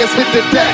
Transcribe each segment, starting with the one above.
your with the that,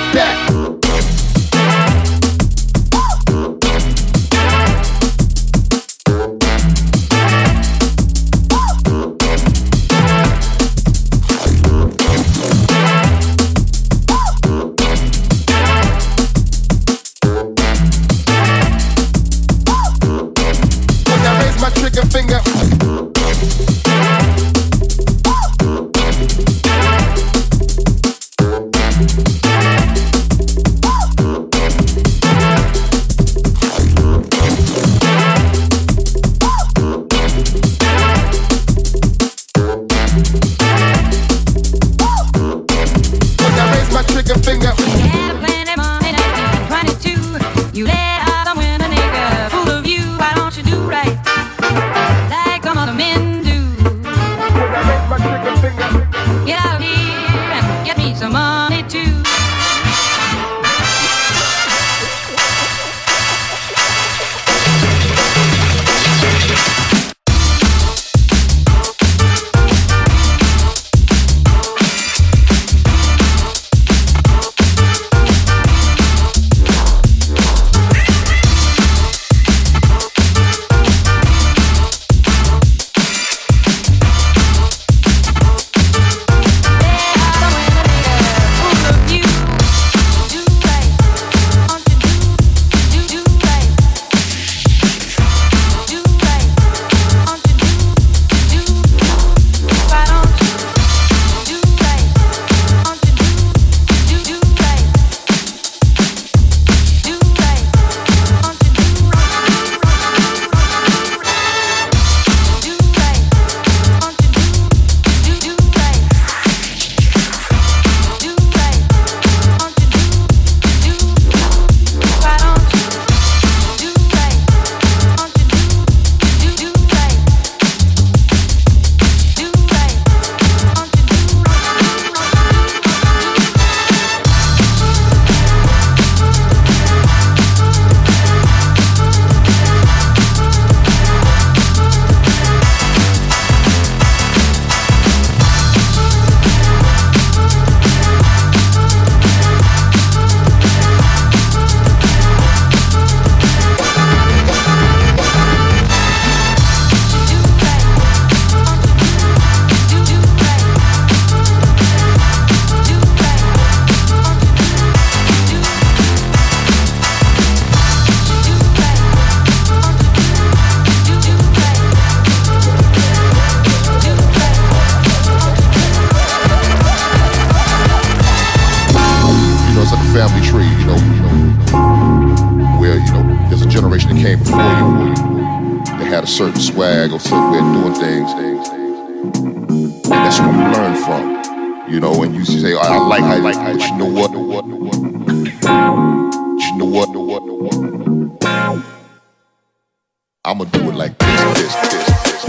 I'ma do it like this, this, this, this.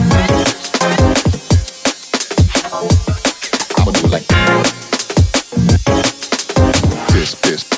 I'ma do it like this, this.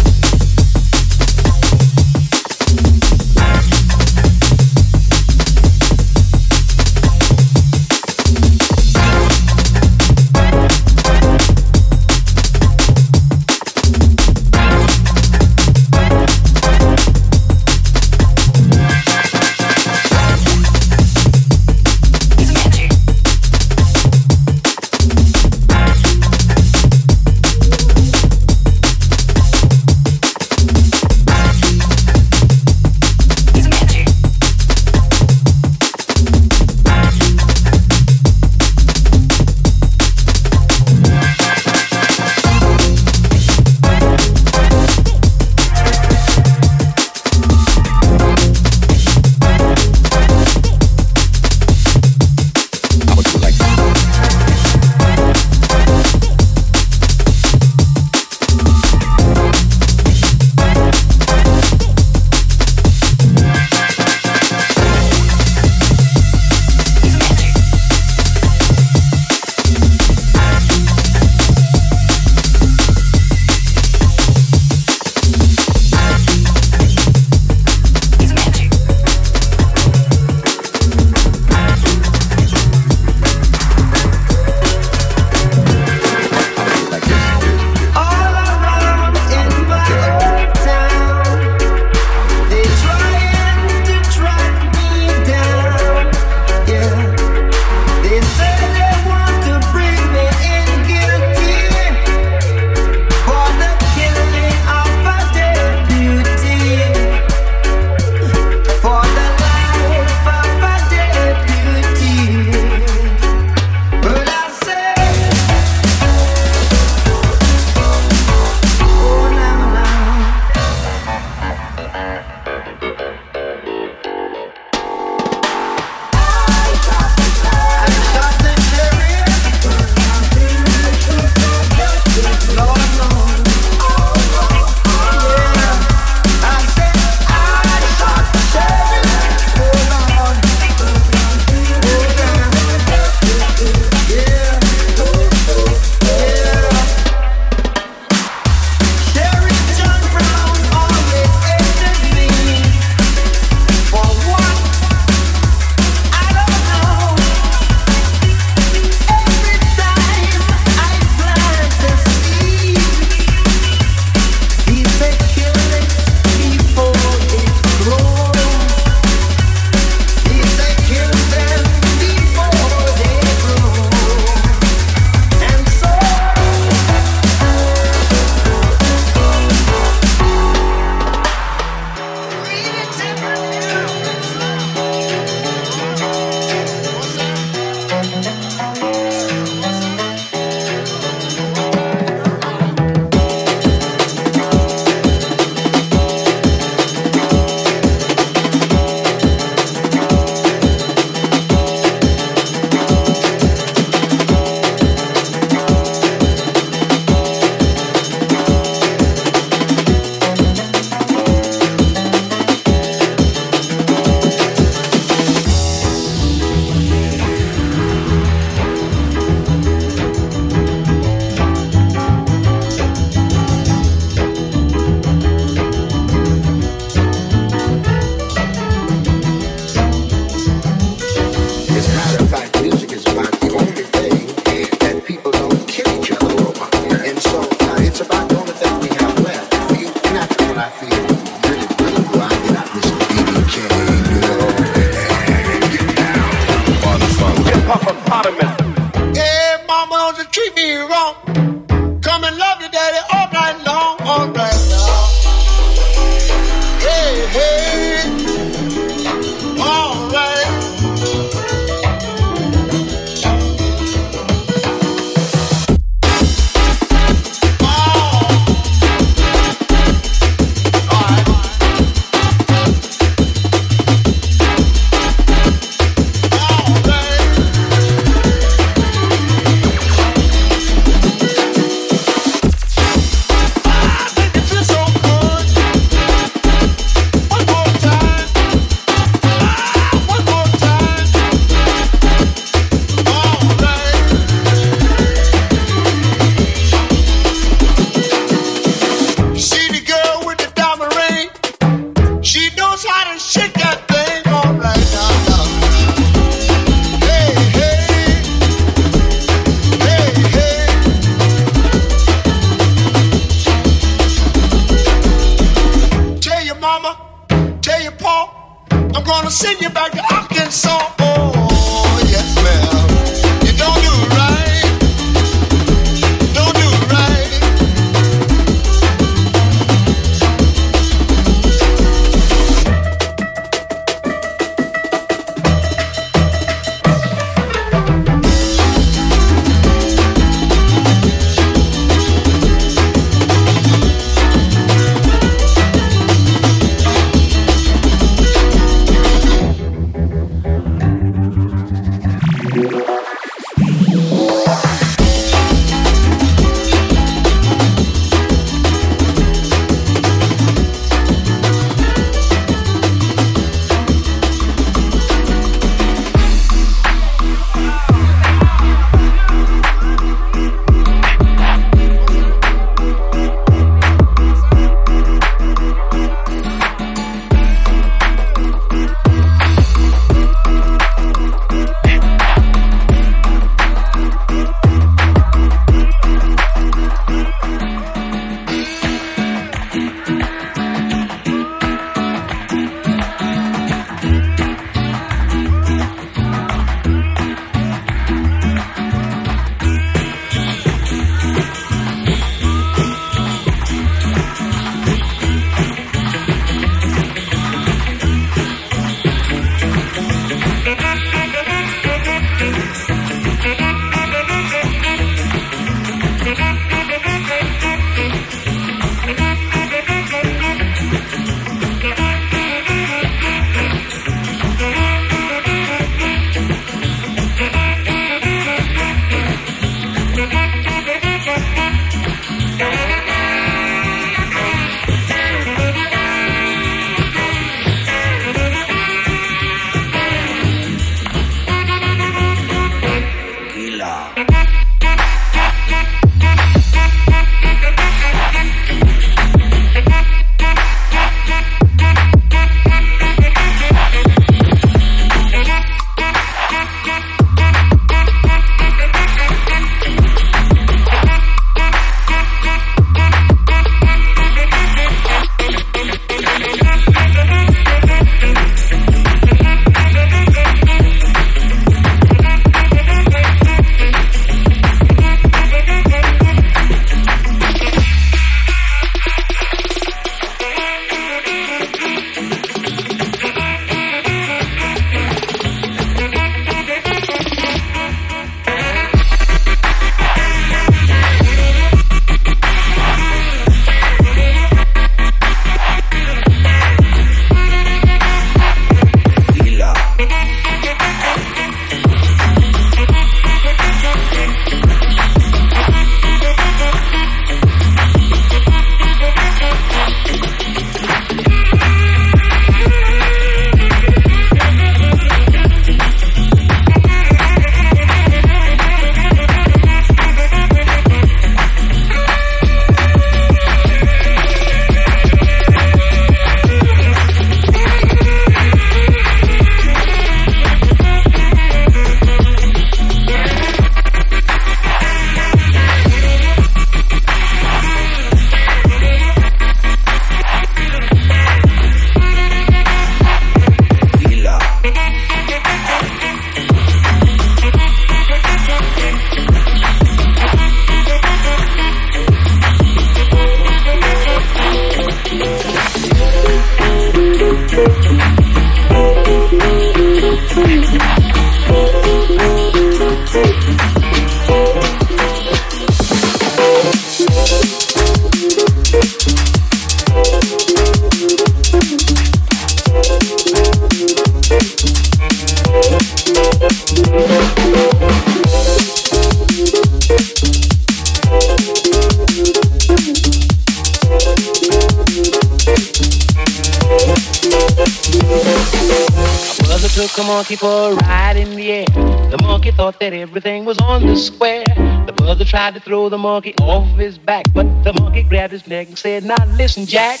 tried to throw the monkey off his back, but the monkey grabbed his neck and said, Now listen, Jack.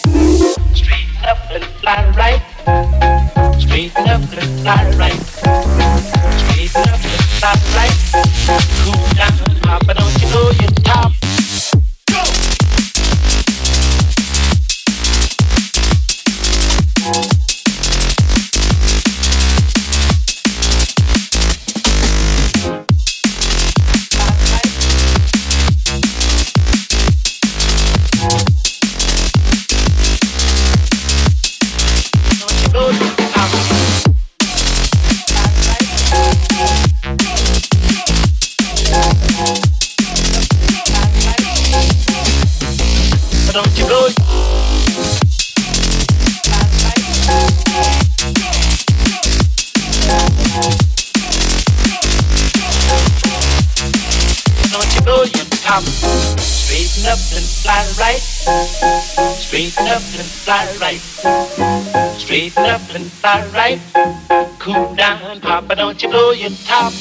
Straighten up and fly right. Cool down, Papa, don't you blow your top.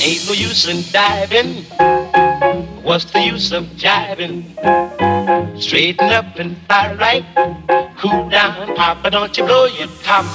Ain't no use in diving. What's the use of jiving? Straighten up and fly right. Cool down, Papa, don't you blow your top.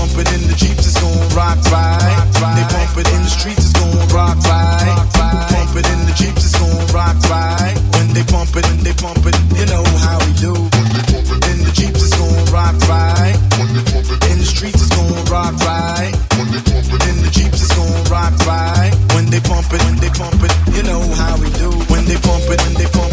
bump it in the Jeeps, it's gon' rock right. They bump it in the streets, it's gon' rock right. Bump it in the Jeeps, it's gon' rock right. When they bump it, when they bump it, you know how we do. When In the Jeeps, it's gon' rock right. In the streets, it's gon' rock right. When they bump it In the Jeeps, it's gon' rock right. When they bump it, when they bump it, you know how we do. When they bump it, when they bump it.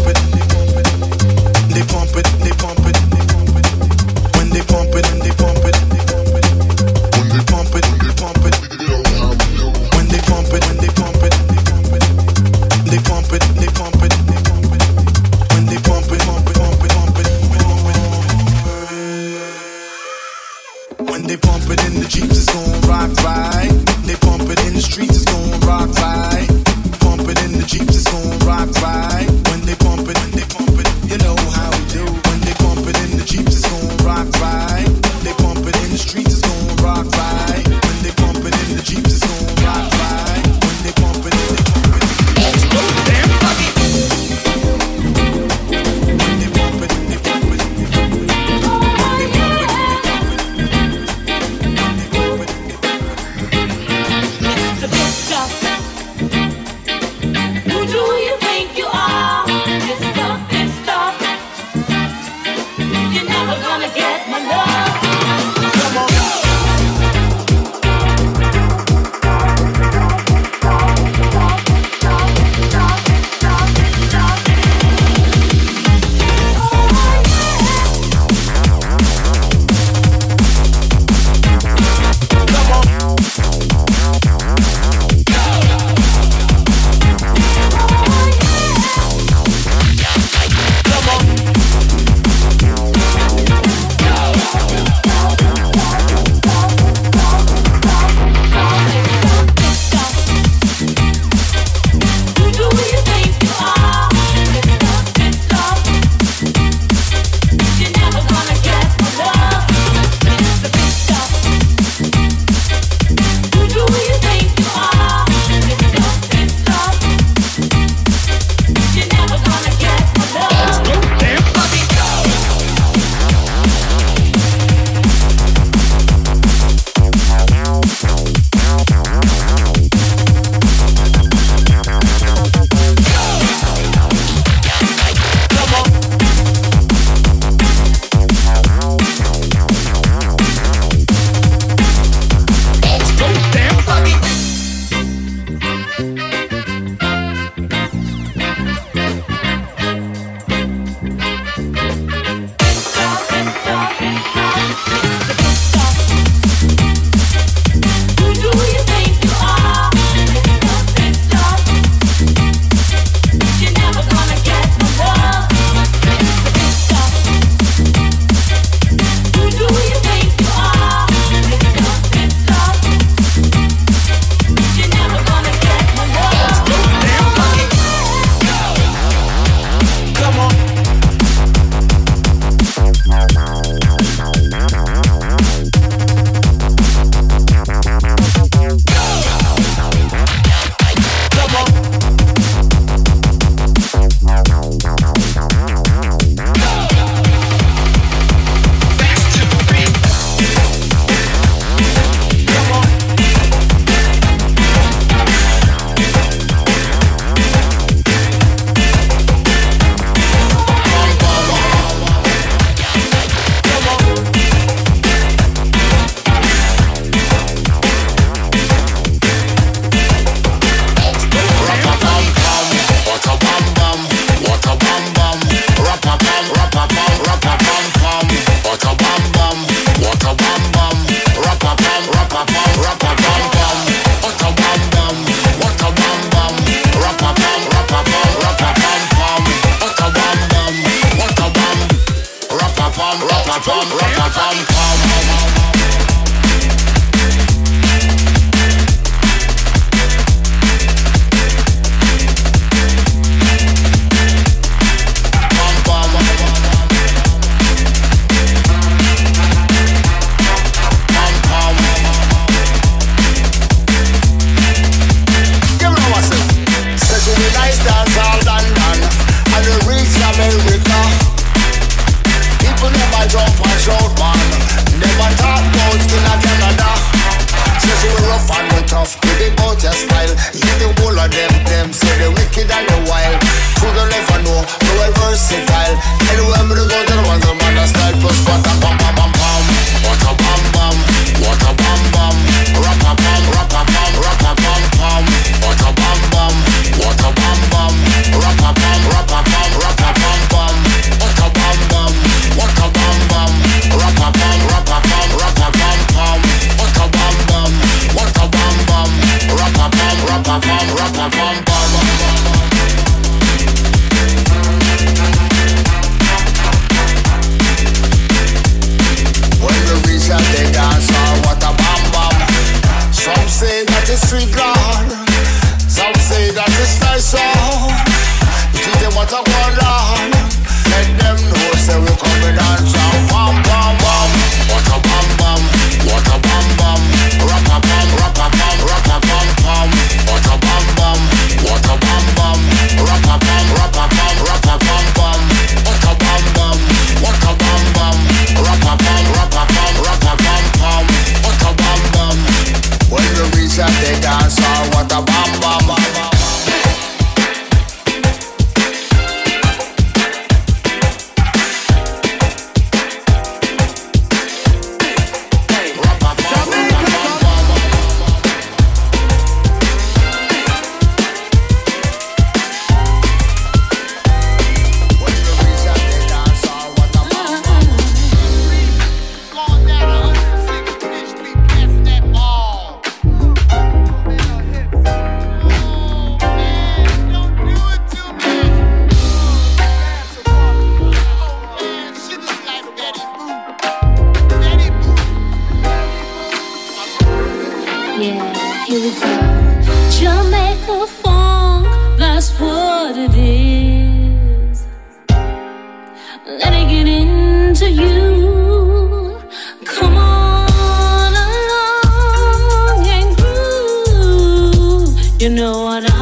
You know what I